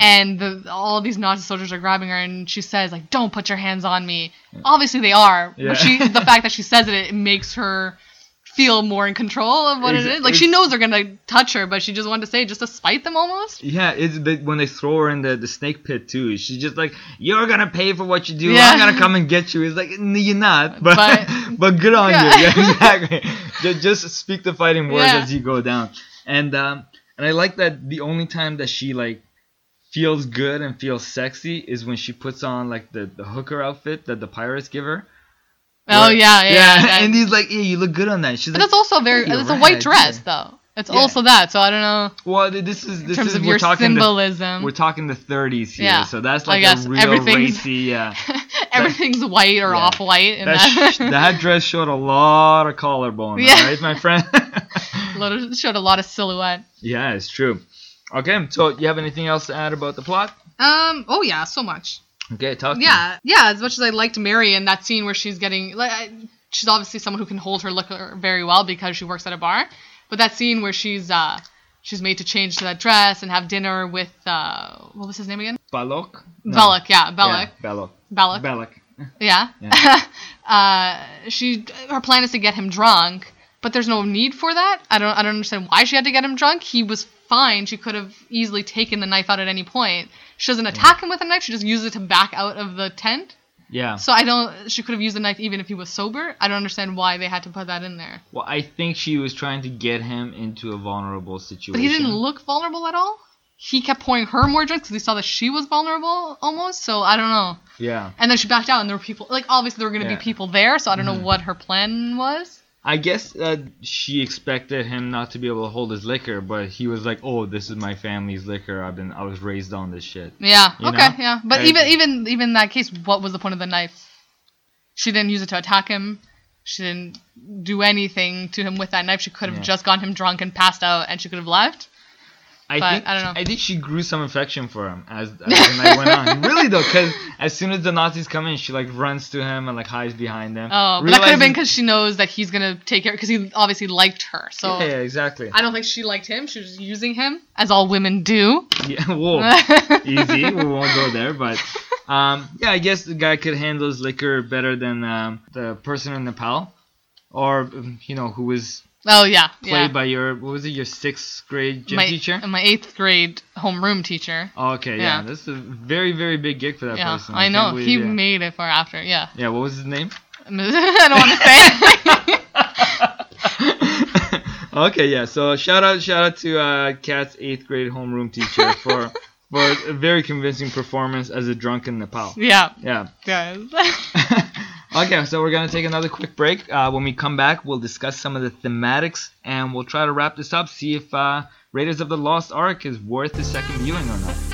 [SPEAKER 4] and the, all these Nazi soldiers are grabbing her, and she says like, "Don't put your hands on me." Obviously they are,
[SPEAKER 3] Yeah.
[SPEAKER 4] but she the fact that she says it, it makes her feel more in control of what it's,
[SPEAKER 3] Exa-
[SPEAKER 4] is. Like she knows they're gonna touch her, but she just wanted to say it just to spite them almost.
[SPEAKER 3] Yeah, it's the, when they throw her in the, the snake pit too. She's just like, "You're gonna pay for what you do.
[SPEAKER 4] Yeah.
[SPEAKER 3] I'm gonna come and get you." It's like, "No, you're not." But
[SPEAKER 4] But-
[SPEAKER 3] but, good on
[SPEAKER 4] Yeah.
[SPEAKER 3] you. Yeah, exactly. just, just speak the fighting words
[SPEAKER 4] Yeah.
[SPEAKER 3] as you go down. And um, and I like that the only time that she like feels good and feels sexy is when she puts on like the, the hooker outfit that the pirates give her.
[SPEAKER 4] Oh
[SPEAKER 3] Where-
[SPEAKER 4] yeah, yeah. that-
[SPEAKER 3] and he's like, "Yeah, you look good on that." She's
[SPEAKER 4] but
[SPEAKER 3] like,
[SPEAKER 4] that's also very.
[SPEAKER 3] "You're
[SPEAKER 4] It's a white dress
[SPEAKER 3] yeah."
[SPEAKER 4] though. It's
[SPEAKER 3] Yeah.
[SPEAKER 4] also that. So I don't know
[SPEAKER 3] Well, this is
[SPEAKER 4] in
[SPEAKER 3] this
[SPEAKER 4] terms
[SPEAKER 3] is
[SPEAKER 4] of
[SPEAKER 3] we're
[SPEAKER 4] your
[SPEAKER 3] talking the,
[SPEAKER 4] symbolism.
[SPEAKER 3] we're talking the 30s here,
[SPEAKER 4] Yeah,
[SPEAKER 3] so that's
[SPEAKER 4] I
[SPEAKER 3] like
[SPEAKER 4] guess
[SPEAKER 3] a real
[SPEAKER 4] everything's-
[SPEAKER 3] racy. Yeah,
[SPEAKER 4] Everything's white or
[SPEAKER 3] yeah.
[SPEAKER 4] off white, and
[SPEAKER 3] that,
[SPEAKER 4] that,
[SPEAKER 3] that dress showed a lot of collarbone,
[SPEAKER 4] Yeah.
[SPEAKER 3] right, my friend?
[SPEAKER 4] showed a lot of silhouette.
[SPEAKER 3] yeah, it's true. Okay, so you have anything else to add about the plot?
[SPEAKER 4] Um. Oh yeah, so much.
[SPEAKER 3] Okay, talk. to.
[SPEAKER 4] Yeah, yeah. As much as I liked Mary in that scene where she's getting like, she's obviously someone who can hold her liquor very well because she works at a bar. But that scene where she's uh she's made to change to that dress and have dinner with uh what was his name again?
[SPEAKER 3] Balok.
[SPEAKER 4] Belloq. Yeah, Belloq.
[SPEAKER 3] Yeah, Belloq.
[SPEAKER 4] Belloq.
[SPEAKER 3] Belloq.
[SPEAKER 4] Yeah. uh, she her plan is to get him drunk, but there's no need for that. I don't I don't understand why she had to get him drunk. He was fine. She could have easily taken the knife out at any point. She doesn't attack him with a knife. She just uses it to back out of the tent.
[SPEAKER 3] Yeah.
[SPEAKER 4] So I don't. She could have used a knife even if he was sober. I don't understand why they had to put that in there.
[SPEAKER 3] Well, I think she was trying to get him into a vulnerable situation.
[SPEAKER 4] But he didn't look vulnerable at all. He kept pouring her more drinks because he saw that she was vulnerable almost. So I don't know.
[SPEAKER 3] Yeah.
[SPEAKER 4] And then she backed out, and there were people. Like obviously there were going to
[SPEAKER 3] Yeah. Mm-hmm.
[SPEAKER 4] be people there. So I don't know what her plan was.
[SPEAKER 3] I guess uh, she expected him not to be able to hold his liquor, but he was like, "Oh, this is my family's liquor. I've been, I was raised on this shit."
[SPEAKER 4] Yeah.
[SPEAKER 3] You
[SPEAKER 4] okay.
[SPEAKER 3] know?
[SPEAKER 4] Yeah. But
[SPEAKER 3] I-
[SPEAKER 4] even even even in that case, what was the point of the knife? She didn't use it to attack him. She didn't do anything to him with that knife. She could have
[SPEAKER 3] Yeah.
[SPEAKER 4] just gotten him drunk and passed out, and she could have left.
[SPEAKER 3] I
[SPEAKER 4] But
[SPEAKER 3] think
[SPEAKER 4] I don't know.
[SPEAKER 3] I think she grew some affection for him as, as the night went on. Really though, because as soon as the Nazis come in, she like runs to him and like hides behind him.
[SPEAKER 4] Oh, but that could have been because she knows that he's gonna take care because he obviously liked her. So
[SPEAKER 3] yeah, yeah, exactly.
[SPEAKER 4] I don't think she liked him. She was using him as all women do.
[SPEAKER 3] Yeah, whoa, easy. We won't go there, but um, yeah, I guess the guy could handle his liquor better than um, the person in Nepal, or you know who was
[SPEAKER 4] Oh yeah,
[SPEAKER 3] played
[SPEAKER 4] yeah.
[SPEAKER 3] by your what was it your sixth grade gym
[SPEAKER 4] my,
[SPEAKER 3] teacher?
[SPEAKER 4] my eighth grade homeroom teacher.
[SPEAKER 3] Oh, okay, yeah.
[SPEAKER 4] yeah.
[SPEAKER 3] is a very very big gig for that
[SPEAKER 4] Yeah,
[SPEAKER 3] person.
[SPEAKER 4] I
[SPEAKER 3] can't
[SPEAKER 4] know.
[SPEAKER 3] believe-
[SPEAKER 4] He
[SPEAKER 3] yeah.
[SPEAKER 4] made it for after. Yeah.
[SPEAKER 3] Yeah, what was his name?
[SPEAKER 4] I don't want to say.
[SPEAKER 3] okay, yeah. So shout out, shout out to uh, Kat's eighth grade homeroom teacher for for a very convincing performance as a drunk in Nepal.
[SPEAKER 4] yeah,
[SPEAKER 3] Yeah.
[SPEAKER 4] guys.
[SPEAKER 3] Okay, so we're gonna take another quick break. Uh, when we come back, we'll discuss some of the thematics and we'll try to wrap this up. See if uh, Raiders of the Lost Ark is worth a second viewing or not.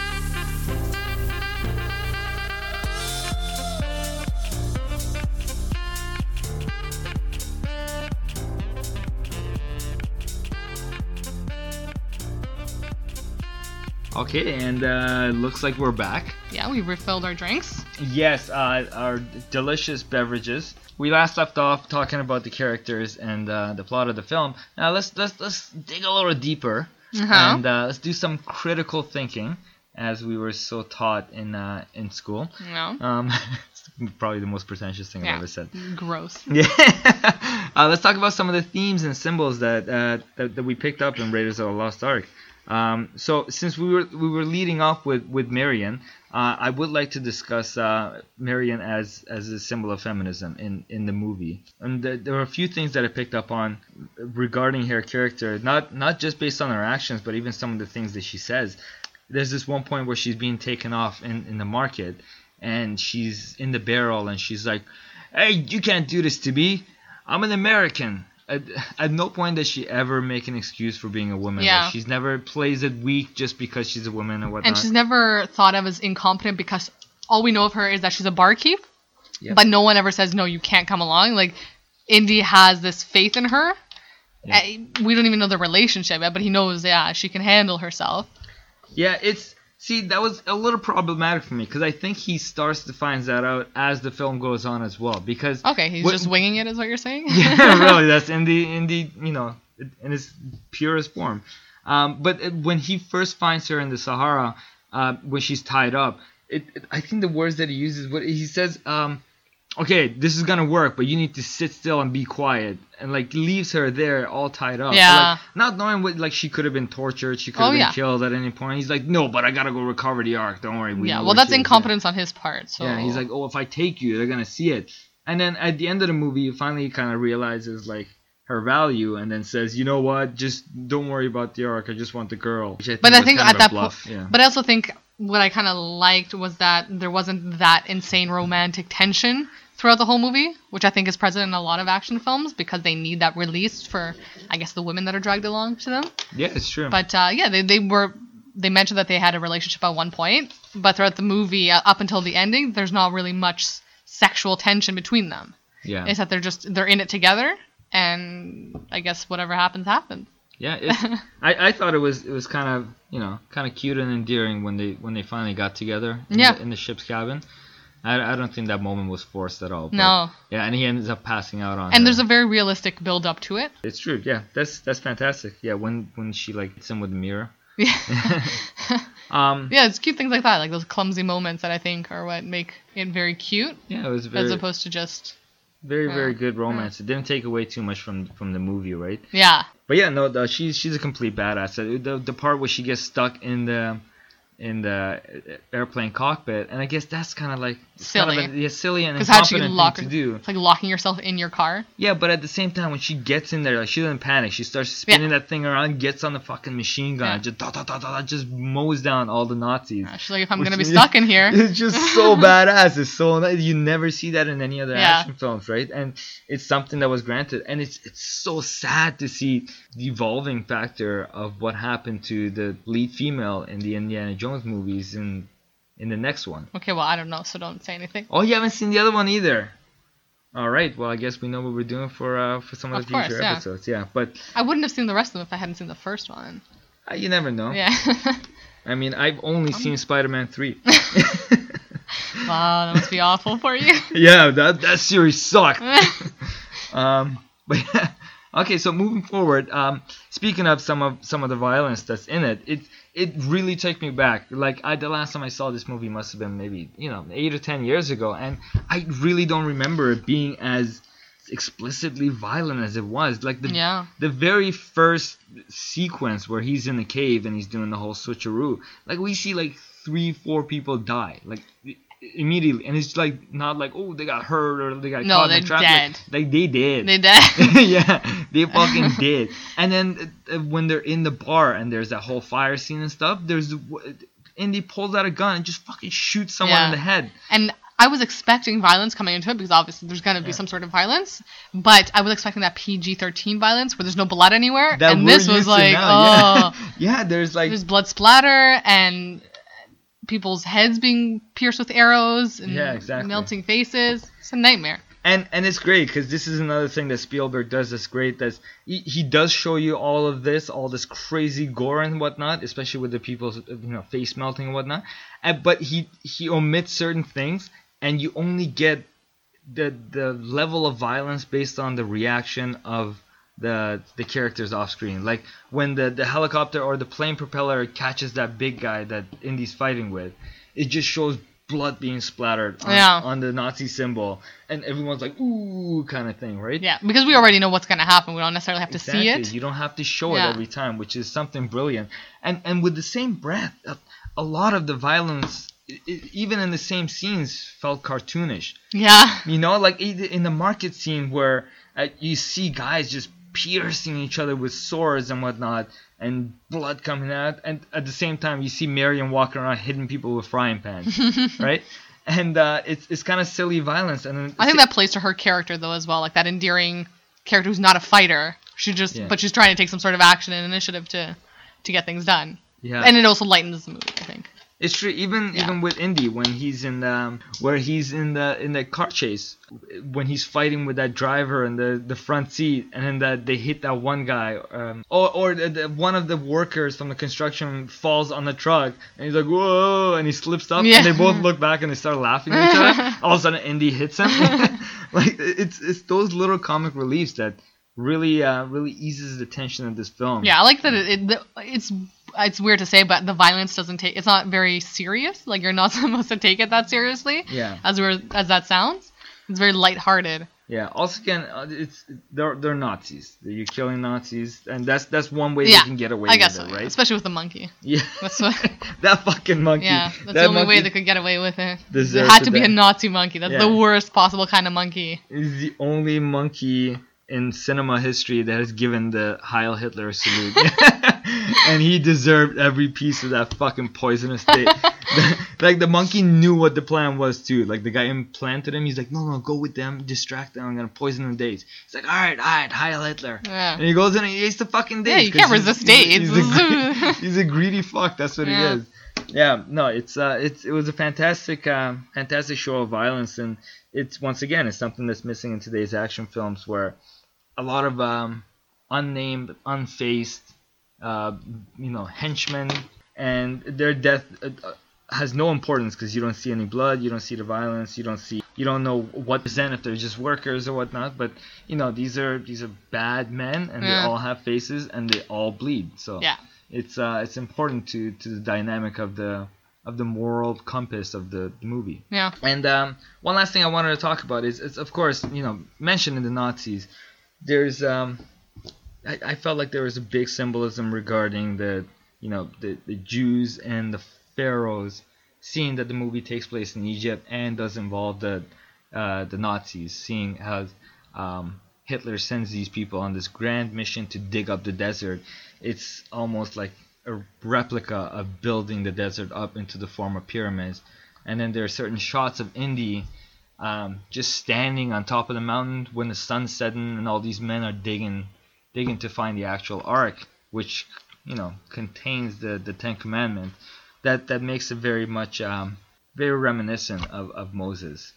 [SPEAKER 3] Okay, and uh, looks like we're back.
[SPEAKER 4] yeah, we refilled our drinks.
[SPEAKER 3] Yes, uh, our delicious beverages. We last left off talking about the characters and uh, the plot of the film. Now let's let's let's dig a little deeper
[SPEAKER 4] Uh-huh.
[SPEAKER 3] and uh, let's do some critical thinking, as we were so taught in uh, in school.
[SPEAKER 4] No.
[SPEAKER 3] Um, probably the most pretentious thing I've ever said.
[SPEAKER 4] Gross.
[SPEAKER 3] Yeah. uh, let's talk about some of the themes and symbols that, uh, that that we picked up in Raiders of the Lost Ark. Um, so since we were we were leading off with with Marion, uh, I would like to discuss uh, Marion as as a symbol of feminism in in the movie. And th- there were a few things that I picked up on regarding her character, not not just based on her actions, but even some of the things that she says. There's this one point where she's being taken off in in the market, and she's in the barrel, and she's like, "Hey, you can't do this to me. I'm an American." At, at no point does she ever make an excuse for being a woman.
[SPEAKER 4] Yeah.
[SPEAKER 3] Like, she's never plays it weak just because she's a woman or whatnot.
[SPEAKER 4] And she's never thought of as incompetent because all we know of her is that she's a barkeep.
[SPEAKER 3] Yep.
[SPEAKER 4] But no one ever says no, you can't come along. Like Indy has this faith in her.
[SPEAKER 3] Yeah.
[SPEAKER 4] Uh, We don't even know the relationship yet, but he knows, yeah, she can handle herself.
[SPEAKER 3] Yeah, it's see that was a little problematic for me because I think he starts to find that out as the film goes on as well. Because
[SPEAKER 4] Okay, he's
[SPEAKER 3] What-
[SPEAKER 4] just winging it, is what you're saying?
[SPEAKER 3] yeah, really, that's in the in the you know in its purest form. Um, but it- when he first finds her in the Sahara, uh, when she's tied up, it, it- I think the words that he uses, what he says, um, okay, this is gonna work, but you need to sit still and be quiet, and like leaves her there all tied up.
[SPEAKER 4] Yeah.
[SPEAKER 3] Like, not knowing what like she could have been tortured, she could oh, have
[SPEAKER 4] Oh,
[SPEAKER 3] been
[SPEAKER 4] yeah.
[SPEAKER 3] killed at any point. He's like, no, but I gotta go recover the ark. Don't worry. We
[SPEAKER 4] yeah, well, that's
[SPEAKER 3] she is."
[SPEAKER 4] Incompetence on his part. So
[SPEAKER 3] Yeah, he's like, oh, if I take you, they're gonna see it. And then at the end of the movie, he finally kind of realizes like her value, and then says, you know what, just don't worry about the ark. I just want the girl. Which I think
[SPEAKER 4] But I think at that point,
[SPEAKER 3] yeah.
[SPEAKER 4] but I also think what I kind of liked was that there wasn't that insane romantic tension throughout the whole movie, which I think is present in a lot of action films because they need that release for, I guess, the women that are dragged along to them.
[SPEAKER 3] yeah, it's true.
[SPEAKER 4] But uh, yeah, they, they were they mentioned that they had a relationship at one point, but throughout the movie, uh, up until the ending, there's not really much sexual tension between them.
[SPEAKER 3] yeah,
[SPEAKER 4] It's that they're just they're in it together, and I guess whatever happens happens.
[SPEAKER 3] Yeah. I, I thought it was it was kind of you know kind of cute and endearing when they when they finally got together. In
[SPEAKER 4] Yeah.
[SPEAKER 3] The, in the ship's cabin. I, I don't think that moment was forced at all.
[SPEAKER 4] No.
[SPEAKER 3] Yeah, and he ends up passing out on.
[SPEAKER 4] And
[SPEAKER 3] her.
[SPEAKER 4] there's a very realistic build up to it.
[SPEAKER 3] It's true. Yeah, that's that's fantastic. Yeah, when when she like hits him with the mirror.
[SPEAKER 4] Yeah.
[SPEAKER 3] Um.
[SPEAKER 4] yeah, it's cute things like that, like those clumsy moments that I think are what make it very cute,
[SPEAKER 3] Yeah, it was very
[SPEAKER 4] as opposed to just
[SPEAKER 3] very
[SPEAKER 4] Yeah.
[SPEAKER 3] very good romance. It didn't take away too much from from the movie, right?
[SPEAKER 4] yeah,
[SPEAKER 3] But yeah, no, the, she's she's a complete badass. Uh, The the part where she gets stuck in the in the airplane cockpit, and I guess that's kind of like it's kind of a, yeah, silly and
[SPEAKER 4] because how'd she
[SPEAKER 3] incompetent
[SPEAKER 4] lock
[SPEAKER 3] thing to do.
[SPEAKER 4] It's like locking yourself in your car.
[SPEAKER 3] Yeah, but at the same time, when she gets in there, like she doesn't panic. She starts spinning that thing around, gets on the fucking machine gun,
[SPEAKER 4] Yeah.
[SPEAKER 3] just da, da, da, da, da, just mows down all the Nazis.
[SPEAKER 4] Uh, She's like, if I'm
[SPEAKER 3] Which
[SPEAKER 4] gonna be stuck in here,
[SPEAKER 3] It's just so badass. It's so nice. You never see that in any other
[SPEAKER 4] Yeah.
[SPEAKER 3] action films, right? And it's something that was granted. And it's it's so sad to see the evolving factor of what happened to the lead female in the Indiana Jones movies in in the next one.
[SPEAKER 4] okay, well I don't know, so don't say anything.
[SPEAKER 3] Oh, you haven't seen the other one either. All right. Well, I guess we know what we're doing for uh, for some of,
[SPEAKER 4] Of
[SPEAKER 3] the
[SPEAKER 4] course,
[SPEAKER 3] future
[SPEAKER 4] yeah.
[SPEAKER 3] episodes. Yeah, but
[SPEAKER 4] I wouldn't have seen the rest of them if I hadn't seen the first one.
[SPEAKER 3] Uh, you never know.
[SPEAKER 4] Yeah.
[SPEAKER 3] I mean, I've only seen Spider-Man three.
[SPEAKER 4] wow, that must be awful for you.
[SPEAKER 3] yeah, that that series sucked. Um, but yeah. Okay, so moving forward, um, speaking of some of some of the violence that's in it, it it really took me back. Like I, the last time I saw this movie must have been maybe you know eight or ten years ago, and I really don't remember it being as explicitly violent as it was. Like the
[SPEAKER 4] Yeah.
[SPEAKER 3] the very first sequence where he's in the cave and he's doing the whole switcheroo, like we see like three, four people die, like immediately, and it's like not like oh they got hurt or they got
[SPEAKER 4] No,
[SPEAKER 3] caught in trap.
[SPEAKER 4] dead.
[SPEAKER 3] Like, they did.
[SPEAKER 4] They dead.
[SPEAKER 3] yeah, they fucking did. And then uh, when they're in the bar and there's that whole fire scene and stuff, there's Indy pulls out a gun and just fucking shoots someone
[SPEAKER 4] Yeah.
[SPEAKER 3] in the head.
[SPEAKER 4] And I was expecting violence coming into it because obviously there's going to be
[SPEAKER 3] Yeah.
[SPEAKER 4] some sort of violence, but I was expecting that PG-13 violence where there's no blood anywhere,
[SPEAKER 3] That
[SPEAKER 4] and this was like,
[SPEAKER 3] now,
[SPEAKER 4] oh,
[SPEAKER 3] yeah. yeah, there's like
[SPEAKER 4] there's blood splatter and people's heads being pierced with arrows and
[SPEAKER 3] Yeah, exactly.
[SPEAKER 4] melting faces. It's a nightmare.
[SPEAKER 3] and and it's great because this is another thing that Spielberg does that's great. That's he, he does show you all of this, all this crazy gore and whatnot, especially with the people's you know face melting and whatnot. And, but he he omits certain things, and you only get the the level of violence based on the reaction of the the characters off screen. Like when the the helicopter or the plane propeller catches that big guy that Indy's fighting with, it just shows blood being splattered on,
[SPEAKER 4] Yeah.
[SPEAKER 3] on the Nazi symbol, and everyone's like ooh kind of thing, right?
[SPEAKER 4] Yeah, because we already know what's going to happen. We don't necessarily have to
[SPEAKER 3] Exactly.
[SPEAKER 4] see it.
[SPEAKER 3] You don't have to show
[SPEAKER 4] Yeah.
[SPEAKER 3] it every time, which is something brilliant. And and with the same breath, a, a lot of the violence, even in the same scenes, felt cartoonish.
[SPEAKER 4] Yeah.
[SPEAKER 3] You know, like in the market scene where uh, you see guys just piercing each other with swords and whatnot, and blood coming out, and at the same time you see Marion walking around hitting people with frying pans, right? And uh, it's it's kind of silly violence, and then
[SPEAKER 4] I think that plays to her character though as well, like that endearing character who's not a fighter. She just,
[SPEAKER 3] Yeah.
[SPEAKER 4] but she's trying to take some sort of action and initiative to, to get things done.
[SPEAKER 3] yeah.
[SPEAKER 4] And it also lightens the movie, I think.
[SPEAKER 3] It's true. Even
[SPEAKER 4] Yeah.
[SPEAKER 3] even with Indy, when he's in the um, where he's in the in the car chase, when he's fighting with that driver in the, the front seat, and then that they hit that one guy, um, or or the, the, one of the workers from the construction falls on the truck, and he's like whoa, and he slips up,
[SPEAKER 4] Yeah.
[SPEAKER 3] and they both look back and they start laughing at each other. All of a sudden, Indy hits him. like it's it's those little comic reliefs that really uh, really eases the tension of this film.
[SPEAKER 4] Yeah, I like that. It, it it's it's weird to say, but the violence doesn't take. It's not very serious. Like you're not supposed to take it that seriously.
[SPEAKER 3] Yeah.
[SPEAKER 4] As weird as that sounds, it's very lighthearted.
[SPEAKER 3] Yeah. Also, again, uh, it's they're they're Nazis. You're killing Nazis, and that's that's one way
[SPEAKER 4] yeah.
[SPEAKER 3] they can get away
[SPEAKER 4] I guess
[SPEAKER 3] with
[SPEAKER 4] so,
[SPEAKER 3] it, right?
[SPEAKER 4] Especially with the monkey.
[SPEAKER 3] Yeah.
[SPEAKER 4] That's what.
[SPEAKER 3] that fucking monkey.
[SPEAKER 4] Yeah, that's
[SPEAKER 3] that
[SPEAKER 4] the only way they could get away with it. It had to be
[SPEAKER 3] die.
[SPEAKER 4] a Nazi monkey. That's
[SPEAKER 3] Yeah.
[SPEAKER 4] the worst possible kind of monkey.
[SPEAKER 3] is the only monkey in cinema history that has given the Heil Hitler salute. and he deserved every piece of that fucking poisonous thing. like the monkey knew what the plan was too. Like the guy implanted him. He's like, no, no, go with them, distract them. I'm gonna poison the dates. He's like, all right, all right, Heil Hitler.
[SPEAKER 4] Yeah.
[SPEAKER 3] And he goes in and he eats the fucking dates.
[SPEAKER 4] Yeah, you can't
[SPEAKER 3] he's-
[SPEAKER 4] resist dates.
[SPEAKER 3] He's, a, he's a greedy fuck. That's what
[SPEAKER 4] Yeah.
[SPEAKER 3] he is. Yeah, no, it's uh, it's it was a fantastic, um, fantastic show of violence, and it's once again it's something that's missing in today's action films, where a lot of um, unnamed, unfaced, uh, you know, henchmen, and their death uh, uh, has no importance because you don't see any blood, you don't see the violence, you don't see, you don't know what percent if they're just workers or whatnot. But you know, these are these are bad men, and they all have faces, and they all bleed. So
[SPEAKER 4] Yeah.
[SPEAKER 3] it's uh, it's important to to the dynamic of the of the moral compass of the movie.
[SPEAKER 4] Yeah.
[SPEAKER 3] And um, one last thing I wanted to talk about is, it's of course, you know, mentioned in the Nazis. There's, um, I, I felt like there was a big symbolism regarding the, you know, the, the Jews and the pharaohs, seeing that the movie takes place in Egypt and does involve the, uh, the Nazis, seeing how um, Hitler sends these people on this grand mission to dig up the desert. It's almost like a replica of building the desert up into the form of pyramids and then there are certain shots of Indy um, just standing on top of the mountain when the sun's setting, and all these men are digging, digging to find the actual ark, which you know contains the the Ten Commandments. That that makes it very much um, very reminiscent of, of Moses.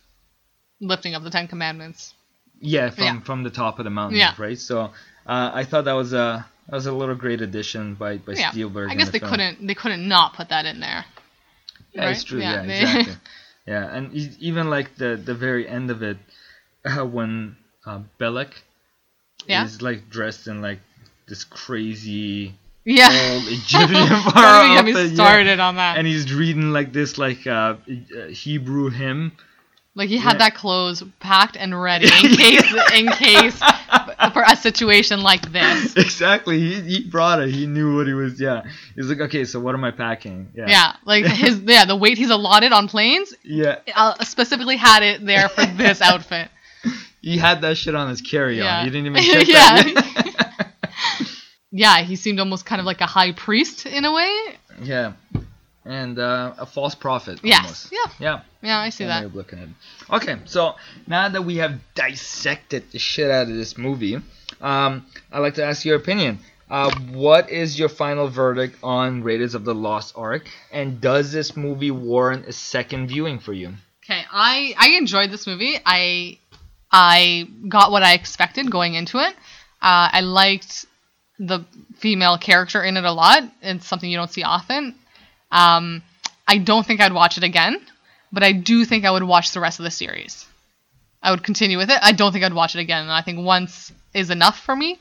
[SPEAKER 4] Lifting of the Ten Commandments.
[SPEAKER 3] Yeah, from
[SPEAKER 4] Yeah.
[SPEAKER 3] from the top of the mountain,
[SPEAKER 4] Yeah.
[SPEAKER 3] right? So uh, I thought that was a that was a little great addition by by
[SPEAKER 4] Yeah,
[SPEAKER 3] Spielberg.
[SPEAKER 4] I guess
[SPEAKER 3] the
[SPEAKER 4] they
[SPEAKER 3] film.
[SPEAKER 4] couldn't they couldn't not put that in there.
[SPEAKER 3] Yeah, it's true.
[SPEAKER 4] Yeah,
[SPEAKER 3] Yeah, exactly. yeah, and even like the the very end of it, uh, when uh, Belloq
[SPEAKER 4] Yeah.
[SPEAKER 3] is like dressed in like this crazy
[SPEAKER 4] Yeah.
[SPEAKER 3] old Egyptian
[SPEAKER 4] Don't
[SPEAKER 3] pharaoh
[SPEAKER 4] get me
[SPEAKER 3] outfit, yeah.
[SPEAKER 4] started on that.
[SPEAKER 3] and he's reading like this like uh, uh, Hebrew hymn.
[SPEAKER 4] like he had
[SPEAKER 3] Yeah.
[SPEAKER 4] that clothes packed and ready in case in case for a situation like this.
[SPEAKER 3] exactly. He, he brought it. He knew what he was. Yeah. He's like, okay, so what am I packing? Yeah.
[SPEAKER 4] Yeah, like his yeah the weight he's allotted on planes
[SPEAKER 3] Yeah.
[SPEAKER 4] uh, specifically had it there for this outfit.
[SPEAKER 3] He had that shit on his carry-on.
[SPEAKER 4] Yeah.
[SPEAKER 3] You didn't even check
[SPEAKER 4] Yeah.
[SPEAKER 3] that.
[SPEAKER 4] Yeah, he seemed almost kind of like a high priest in a way.
[SPEAKER 3] yeah. And uh, a false prophet.
[SPEAKER 4] Yes.
[SPEAKER 3] Almost.
[SPEAKER 4] Yeah.
[SPEAKER 3] Yeah.
[SPEAKER 4] Yeah, I see that.
[SPEAKER 3] looking at it. Okay, so now that we have dissected the shit out of this movie, um, I'd like to ask your opinion. Uh, what is your final verdict on Raiders of the Lost Ark, and does this movie warrant a second viewing for you?
[SPEAKER 4] Okay, I I enjoyed this movie. I I got what I expected going into it. Uh, I liked the female character in it a lot. It's something you don't see often. Um, I don't think I'd watch it again, but I do think I would watch the rest of the series. I would continue with it. I don't think I'd watch it again. I think once is enough for me.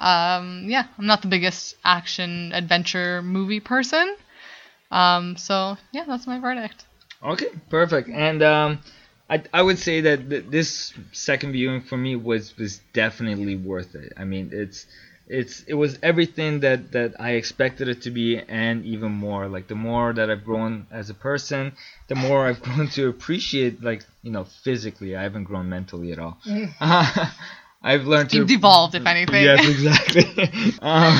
[SPEAKER 4] Um, yeah, I'm not the biggest action adventure movie person. Um, so yeah, that's my verdict.
[SPEAKER 3] Okay, perfect. And um, I, I would say that th- this second viewing for me was was definitely worth it. I mean, it's it's it was everything that that I expected it to be, and even more. Like the more that I've grown as a person, the more I've grown to appreciate, like you know, physically. I haven't grown mentally at all. I've learned to
[SPEAKER 4] You've devolved, if anything.
[SPEAKER 3] Yes, exactly. um,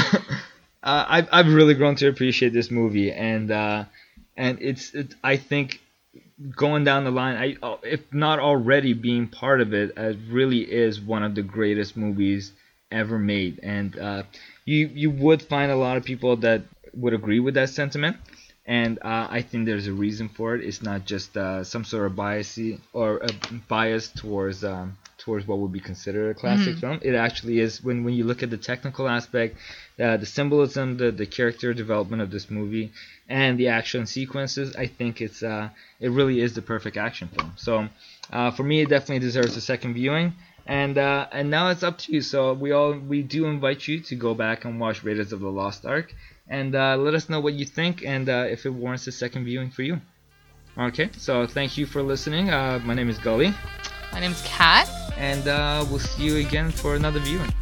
[SPEAKER 3] uh, I've I've really grown to appreciate this movie, and uh, and it's it, I think going down the line, I uh, if not already being part of it, it really is one of the greatest movies ever made, and uh, you you would find a lot of people that would agree with that sentiment. And uh, I think there's a reason for it. It's not just uh, some sort of bias or a bias towards um, towards what would be considered a classic film. It actually is when, when you look at the technical aspect, uh, the symbolism, the, the character development of this movie, and the action sequences. I think it's uh, it really is the perfect action film. So uh, for me, it definitely deserves a second viewing. And uh, and now it's up to you. So we all we do invite you to go back and watch Raiders of the Lost Ark, and uh, let us know what you think and uh, if it warrants a second viewing for you. Okay, so thank you for listening. Uh, my name is Gully,
[SPEAKER 4] My name's Kat.
[SPEAKER 3] and uh, we'll see you again for another viewing.